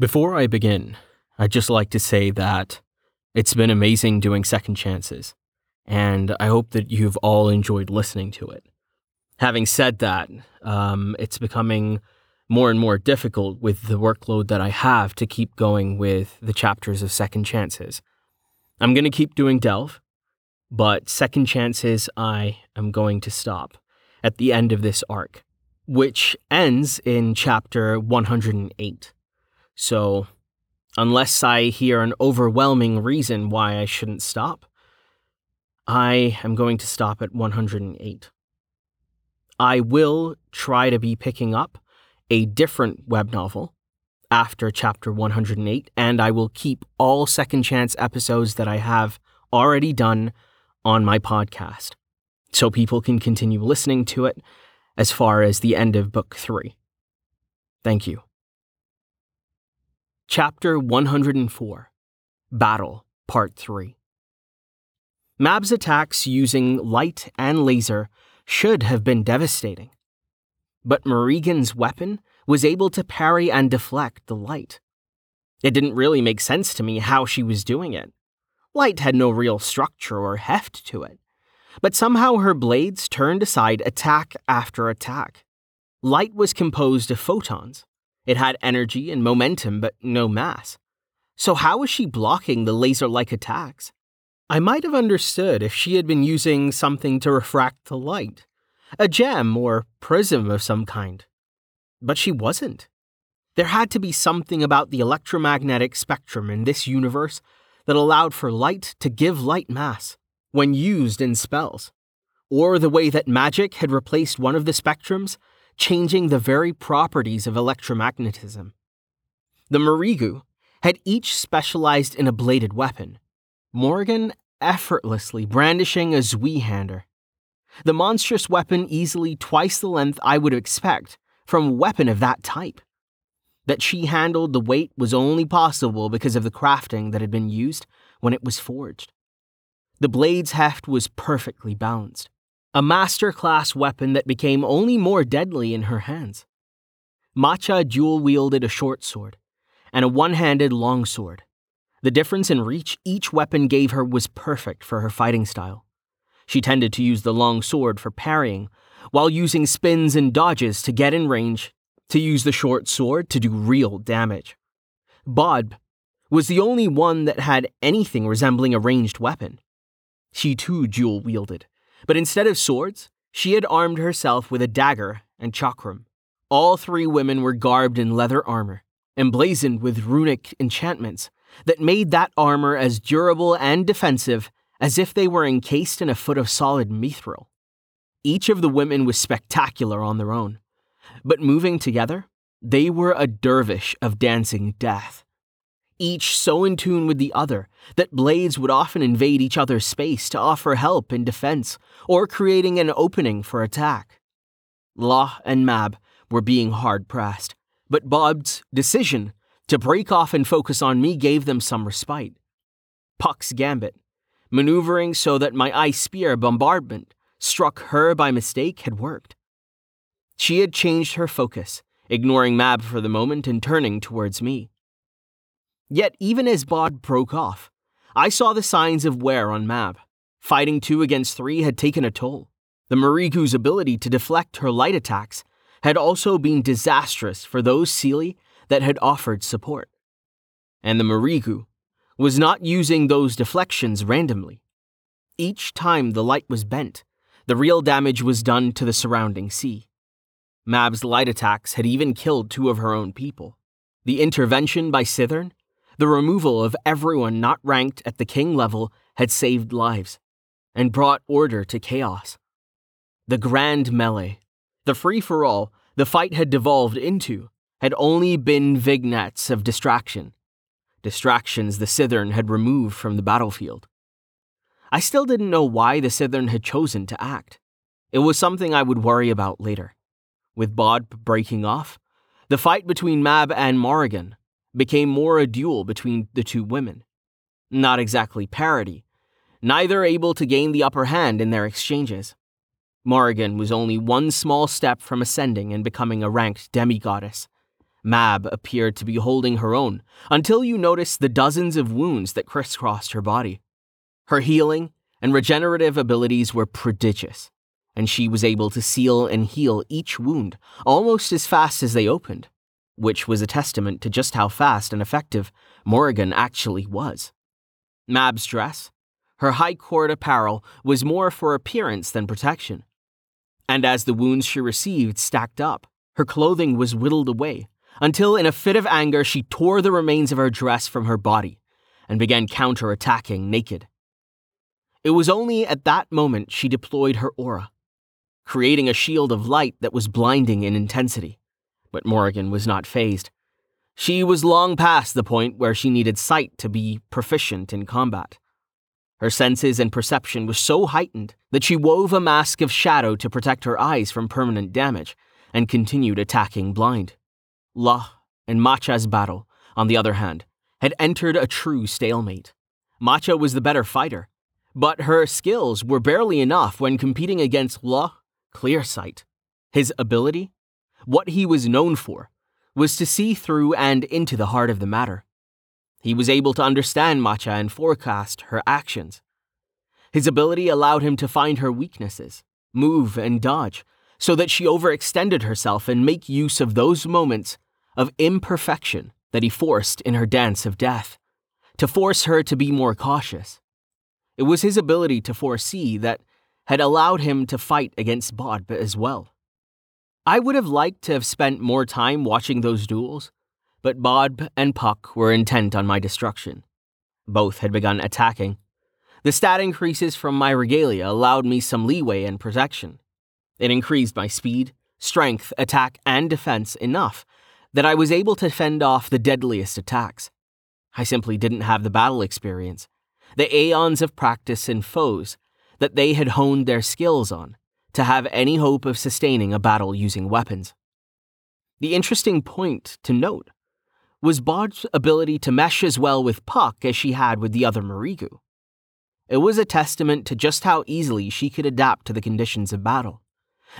Before I begin, I'd just like to say that it's been amazing doing Second Chances, and I hope that you've all enjoyed listening to it. Having said that, um, it's becoming more and more difficult with the workload that I have to keep going with the chapters of Second Chances. I'm going to keep doing Delve, but Second Chances I am going to stop at the end of this arc, which ends in chapter 108. So, unless I hear an overwhelming reason why I shouldn't stop, I am going to stop at 108. I will try to be picking up a different web novel after chapter 108, and I will keep all second chance episodes that I have already done on my podcast so people can continue listening to it as far as the end of book three. Thank you. Chapter 104 Battle, Part 3 Mab's attacks using light and laser should have been devastating. But Morrigan's weapon was able to parry and deflect the light. It didn't really make sense to me how she was doing it. Light had no real structure or heft to it. But somehow her blades turned aside attack after attack. Light was composed of photons. It had energy and momentum, but no mass. So, how was she blocking the laser like attacks? I might have understood if she had been using something to refract the light, a gem or prism of some kind. But she wasn't. There had to be something about the electromagnetic spectrum in this universe that allowed for light to give light mass when used in spells, or the way that magic had replaced one of the spectrums, changing the very properties of electromagnetism. The Morrigu had each specialized in a bladed weapon, Morrigan effortlessly brandishing a Zweihander. The monstrous weapon easily twice the length I would expect from a weapon of that type. That she handled the weight was only possible because of the crafting that had been used when it was forged. The blade's heft was perfectly balanced, a master class weapon that became only more deadly in her hands. Macha dual wielded a short sword and a one handed long sword. The difference in reach each weapon gave her was perfect for her fighting style. She tended to use the long sword for parrying, while using spins and dodges to get in range, to use the short sword to do real damage. Bodb was the only one that had anything resembling a ranged weapon. She too dual wielded, but instead of swords, she had armed herself with a dagger and chakram. All three women were garbed in leather armor, emblazoned with runic enchantments that made that armor as durable and defensive as if they were encased in a foot of solid mithril. Each of the women was spectacular on their own, but moving together, they were a dervish of dancing death each so in tune with the other that blades would often invade each other's space to offer help in defense or creating an opening for attack. Law and Mab were being hard pressed, but Bodb's decision to break off and focus on me gave them some respite. Puck's gambit, maneuvering so that my ice spear bombardment struck her by mistake, had worked. She had changed her focus, ignoring Mab for the moment and turning towards me. Yet, even as Bodb broke off, I saw the signs of wear on Mab. Fighting two against three had taken a toll. The Morrigu's ability to deflect her light attacks had also been disastrous for those Seelie that had offered support. And the Morrigu was not using those deflections randomly. Each time the light was bent, the real damage was done to the surrounding sea. Mab's light attacks had even killed two of her own people. The intervention by Sithern the removal of everyone not ranked at the king level had saved lives and brought order to chaos. The grand melee, the free for all the fight had devolved into, had only been vignettes of distraction, distractions the Sithern had removed from the battlefield. I still didn't know why the Sithern had chosen to act. It was something I would worry about later. With Bod breaking off, the fight between Mab and Morrigan became more a duel between the two women. Not exactly parity, neither able to gain the upper hand in their exchanges. Morrigan was only one small step from ascending and becoming a ranked demigoddess, Mab appeared to be holding her own until you noticed the dozens of wounds that crisscrossed her body. Her healing and regenerative abilities were prodigious, and she was able to seal and heal each wound almost as fast as they opened, which was a testament to just how fast and effective Morrigan actually was. Mab's dress, her high court apparel, was more for appearance than protection. And as the wounds she received stacked up, her clothing was whittled away, until in a fit of anger she tore the remains of her dress from her body and began counter-attacking naked. It was only at that moment she deployed her aura, creating a shield of light that was blinding in intensity. But Morrigan was not phased. She was long past the point where she needed sight to be proficient in combat. Her senses and perception was so heightened that she wove a mask of shadow to protect her eyes from permanent damage and continued attacking blind. La and Macha's battle, on the other hand, had entered a true stalemate. Macha was the better fighter, but her skills were barely enough when competing against La Clearsight. His ability, what he was known for, was to see through and into the heart of the matter. He was able to understand Macha and forecast her actions. His ability allowed him to find her weaknesses, move and dodge, so that she overextended herself and make use of those moments of imperfection that he forced in her dance of death, to force her to be more cautious. It was his ability to foresee that had allowed him to fight against Bodb as well. I would have liked to have spent more time watching those duels, but Bodb and Puck were intent on my destruction. Both had begun attacking. The stat increases from my regalia allowed me some leeway and protection. It increased my speed, strength, attack, and defense enough that I was able to fend off the deadliest attacks. I simply didn't have the battle experience, the aeons of practice and foes that they had honed their skills on, to have any hope of sustaining a battle using weapons. The interesting point to note was Bodb's ability to mesh as well with Puck as she had with the other Morrigu. It was a testament to just how easily she could adapt to the conditions of battle,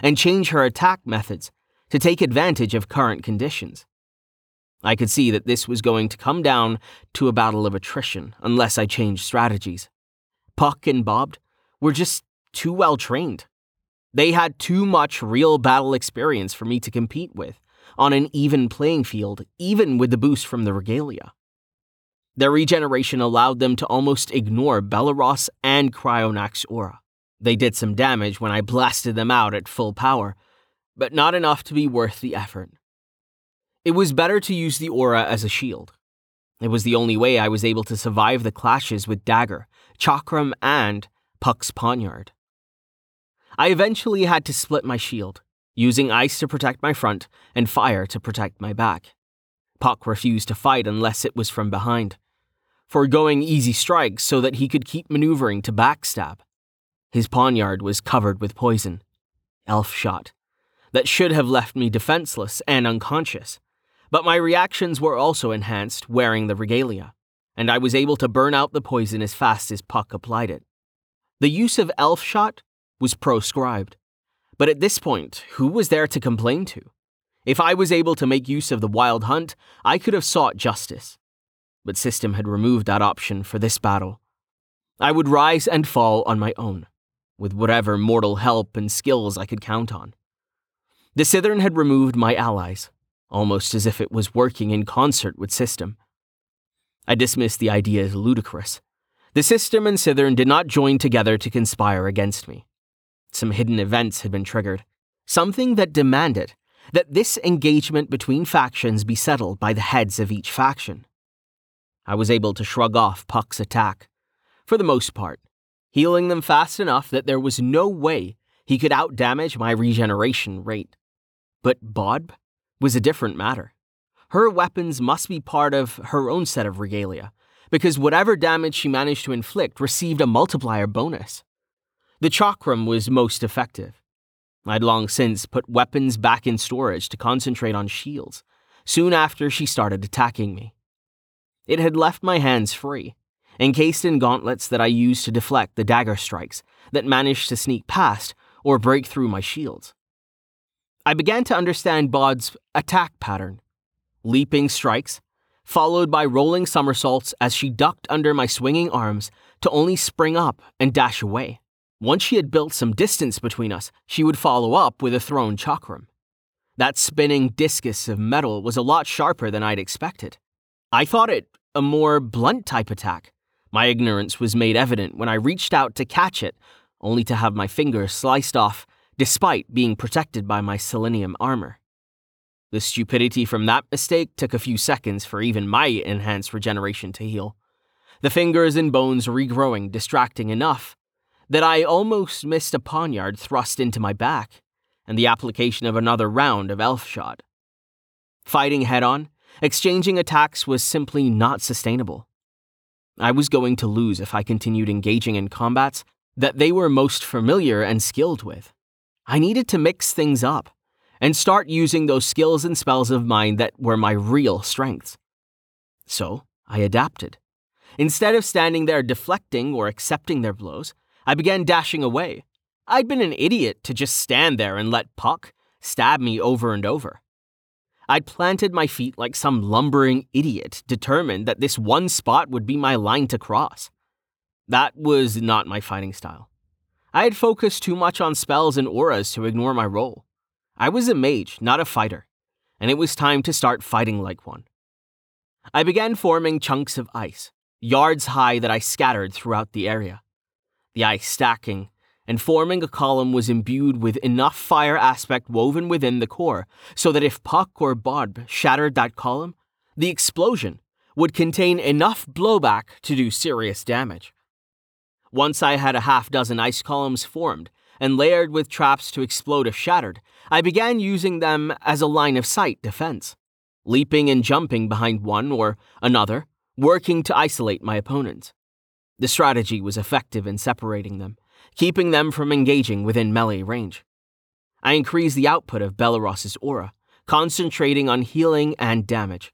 and change her attack methods to take advantage of current conditions. I could see that this was going to come down to a battle of attrition unless I changed strategies. Puck and Bodb were just too well trained. They had too much real battle experience for me to compete with on an even playing field, even with the boost from the regalia. Their regeneration allowed them to almost ignore Belleros and Cryonax aura. They did some damage when I blasted them out at full power, but not enough to be worth the effort. It was better to use the aura as a shield. It was the only way I was able to survive the clashes with Dagger, Chakram, and Puck's Poniard. I eventually had to split my shield, using ice to protect my front and fire to protect my back. Puck refused to fight unless it was from behind, foregoing easy strikes so that he could keep maneuvering to backstab. His poniard was covered with poison, elf shot, that should have left me defenseless and unconscious. But my reactions were also enhanced wearing the regalia, and I was able to burn out the poison as fast as Puck applied it. The use of elf shot was proscribed. But at this point, who was there to complain to? If I was able to make use of the wild hunt, I could have sought justice. But System had removed that option for this battle. I would rise and fall on my own, with whatever mortal help and skills I could count on. The Sithern had removed my allies, almost as if it was working in concert with System. I dismissed the idea as ludicrous. The System and Sithern did not join together to conspire against me. Some hidden events had been triggered, something that demanded that this engagement between factions be settled by the heads of each faction. I was able to shrug off Puck's attack, for the most part, healing them fast enough that there was no way he could outdamage my regeneration rate. But Bodb was a different matter. Her weapons must be part of her own set of regalia, because whatever damage she managed to inflict received a multiplier bonus. The chakram was most effective. I'd long since put weapons back in storage to concentrate on shields, soon after she started attacking me. It had left my hands free, encased in gauntlets that I used to deflect the dagger strikes that managed to sneak past or break through my shields. I began to understand Bodb's attack pattern. leaping strikes, followed by rolling somersaults as she ducked under my swinging arms to only spring up and dash away. Once she had built some distance between us, she would follow up with a thrown chakram. That spinning discus of metal was a lot sharper than I'd expected. I thought it a more blunt type attack. My ignorance was made evident when I reached out to catch it, only to have my finger sliced off, despite being protected by my selenium armor. The stupidity from that mistake took a few seconds for even my enhanced regeneration to heal. The fingers and bones regrowing distracting enough that I almost missed a poniard thrust into my back and the application of another round of elf shot. Fighting head on, exchanging attacks was simply not sustainable. I was going to lose if I continued engaging in combats that they were most familiar and skilled with. I needed to mix things up and start using those skills and spells of mine that were my real strengths. So I adapted. Instead of standing there deflecting or accepting their blows, I began dashing away. I'd been an idiot to just stand there and let Puck stab me over and over. I'd planted my feet like some lumbering idiot, determined that this one spot would be my line to cross. That was not my fighting style. I had focused too much on spells and auras to ignore my role. I was a mage, not a fighter, and it was time to start fighting like one. I began forming chunks of ice, yards high that I scattered throughout the area. The ice stacking and forming a column was imbued with enough fire aspect woven within the core so that if Puck or Bodb shattered that column, the explosion would contain enough blowback to do serious damage. Once I had a half dozen ice columns formed, and layered with traps to explode if shattered, I began using them as a line of sight defense, leaping and jumping behind one or another, working to isolate my opponents. The strategy was effective in separating them, keeping them from engaging within melee range. I increased the output of Belleros's aura, concentrating on healing and damage.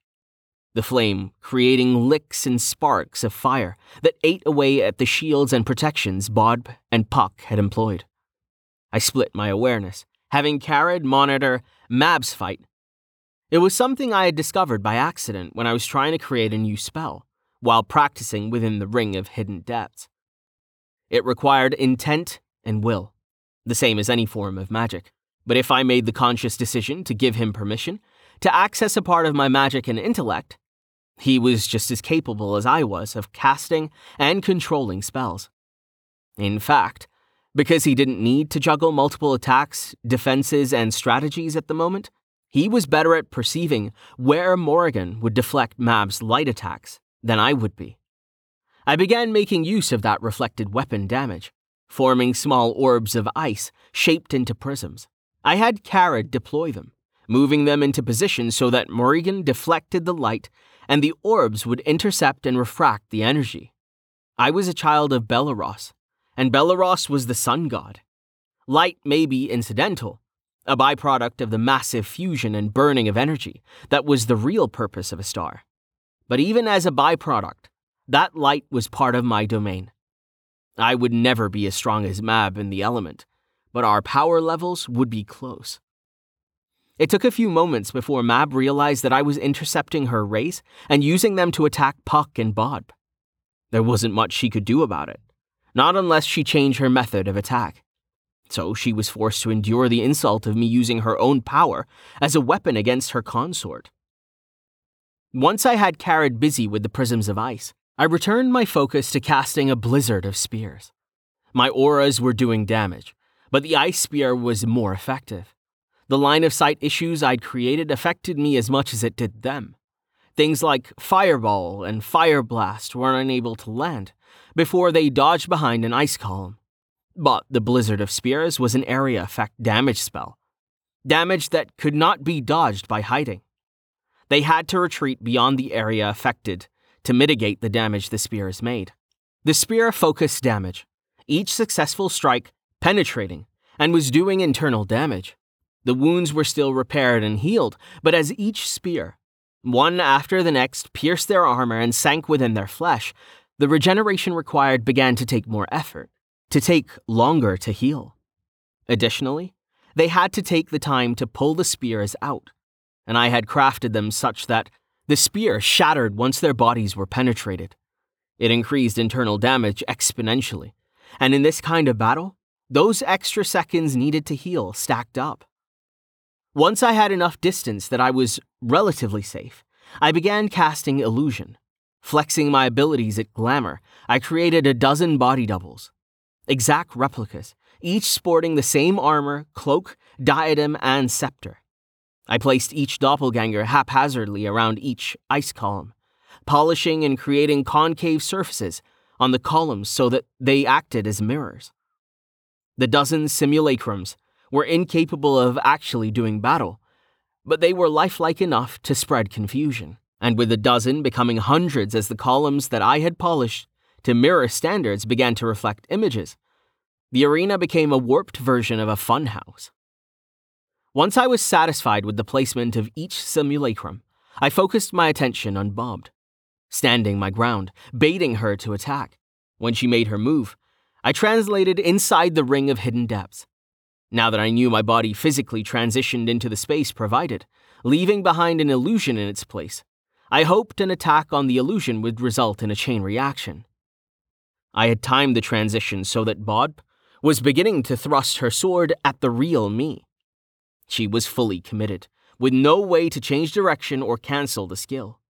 The flame creating licks and sparks of fire that ate away at the shields and protections Bodb and Puck had employed. I split my awareness, having Carad monitor Mab's fight. It was something I had discovered by accident when I was trying to create a new spell, while practicing within the Ring of Hidden Depths. It required intent and will, the same as any form of magic. But if I made the conscious decision to give him permission to access a part of my magic and intellect, he was just as capable as I was of casting and controlling spells. In fact, because he didn't need to juggle multiple attacks, defenses, and strategies at the moment, he was better at perceiving where Morrigan would deflect Mab's light attacks than I would be. I began making use of that reflected weapon damage, forming small orbs of ice shaped into prisms. I had Carad deploy them, moving them into position so that Morrigan deflected the light and the orbs would intercept and refract the energy. I was a child of Belleros, and Belleros was the sun god. Light may be incidental, a byproduct of the massive fusion and burning of energy that was the real purpose of a star. But even as a byproduct, that light was part of my domain. I would never be as strong as Mab in the element, but our power levels would be close. It took a few moments before Mab realized that I was intercepting her rays and using them to attack Puck and Bodb. There wasn't much she could do about it not unless she changed her method of attack. So she was forced to endure the insult of me using her own power as a weapon against her consort. Once I had Carad busy with the prisms of ice, I returned my focus to casting a blizzard of spears. My auras were doing damage, but the ice spear was more effective. The line of sight issues I'd created affected me as much as it did them. Things like Fireball and Fire Blast were unable to land, before they dodged behind an ice column. But the Blizzard of Spears was an area effect damage spell. Damage that could not be dodged by hiding. They had to retreat beyond the area affected to mitigate the damage the spears made. The spear focused damage, each successful strike penetrating and was doing internal damage. The wounds were still repaired and healed, but as each spear, one after the next, pierced their armor and sank within their flesh, the regeneration required began to take more effort, to take longer to heal. Additionally, they had to take the time to pull the spears out, and I had crafted them such that the spear shattered once their bodies were penetrated. It increased internal damage exponentially, and in this kind of battle, those extra seconds needed to heal stacked up. Once I had enough distance that I was relatively safe, I began casting illusion. Flexing my abilities at glamour, I created a dozen body doubles. Exact replicas, each sporting the same armor, cloak, diadem, and scepter. I placed each doppelganger haphazardly around each ice column, polishing and creating concave surfaces on the columns so that they acted as mirrors. The dozen simulacrums were incapable of actually doing battle, but they were lifelike enough to spread confusion, and with a dozen becoming hundreds as the columns that I had polished to mirror standards began to reflect images, the arena became a warped version of a funhouse. Once I was satisfied with the placement of each simulacrum, I focused my attention on Bodb, standing my ground, baiting her to attack. When she made her move, I translated inside the ring of hidden depths. Now that I knew my body physically transitioned into the space provided, leaving behind an illusion in its place, I hoped an attack on the illusion would result in a chain reaction. I had timed the transition so that Bodb was beginning to thrust her sword at the real me. She was fully committed, with no way to change direction or cancel the skill.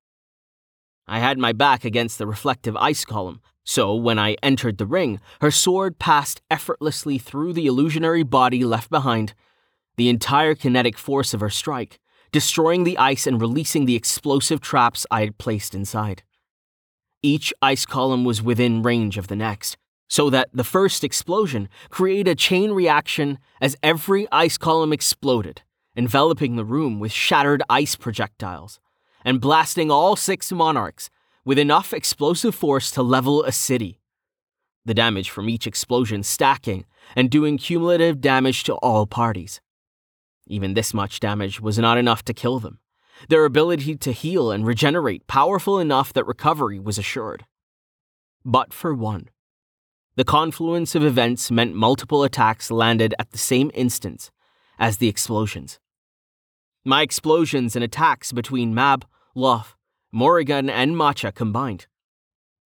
I had my back against the reflective ice column, so when I entered the ring, her sword passed effortlessly through the illusionary body left behind, the entire kinetic force of her strike, destroying the ice and releasing the explosive traps I had placed inside. Each ice column was within range of the next, so that the first explosion created a chain reaction as every ice column exploded, enveloping the room with shattered ice projectiles and blasting all six monarchs with enough explosive force to level a city. The damage from each explosion stacking and doing cumulative damage to all parties. Even this much damage was not enough to kill them. Their ability to heal and regenerate powerful enough that recovery was assured. But for one, the confluence of events meant multiple attacks landed at the same instance as the explosions. My explosions and attacks between Mab, Loth, Morrigan, and Macha combined,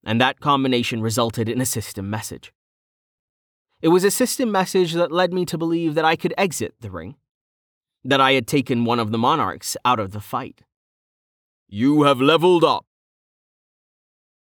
and that combination resulted in a system message. It was a system message that led me to believe that I could exit the ring, that I had taken one of the monarchs out of the fight. You have leveled up.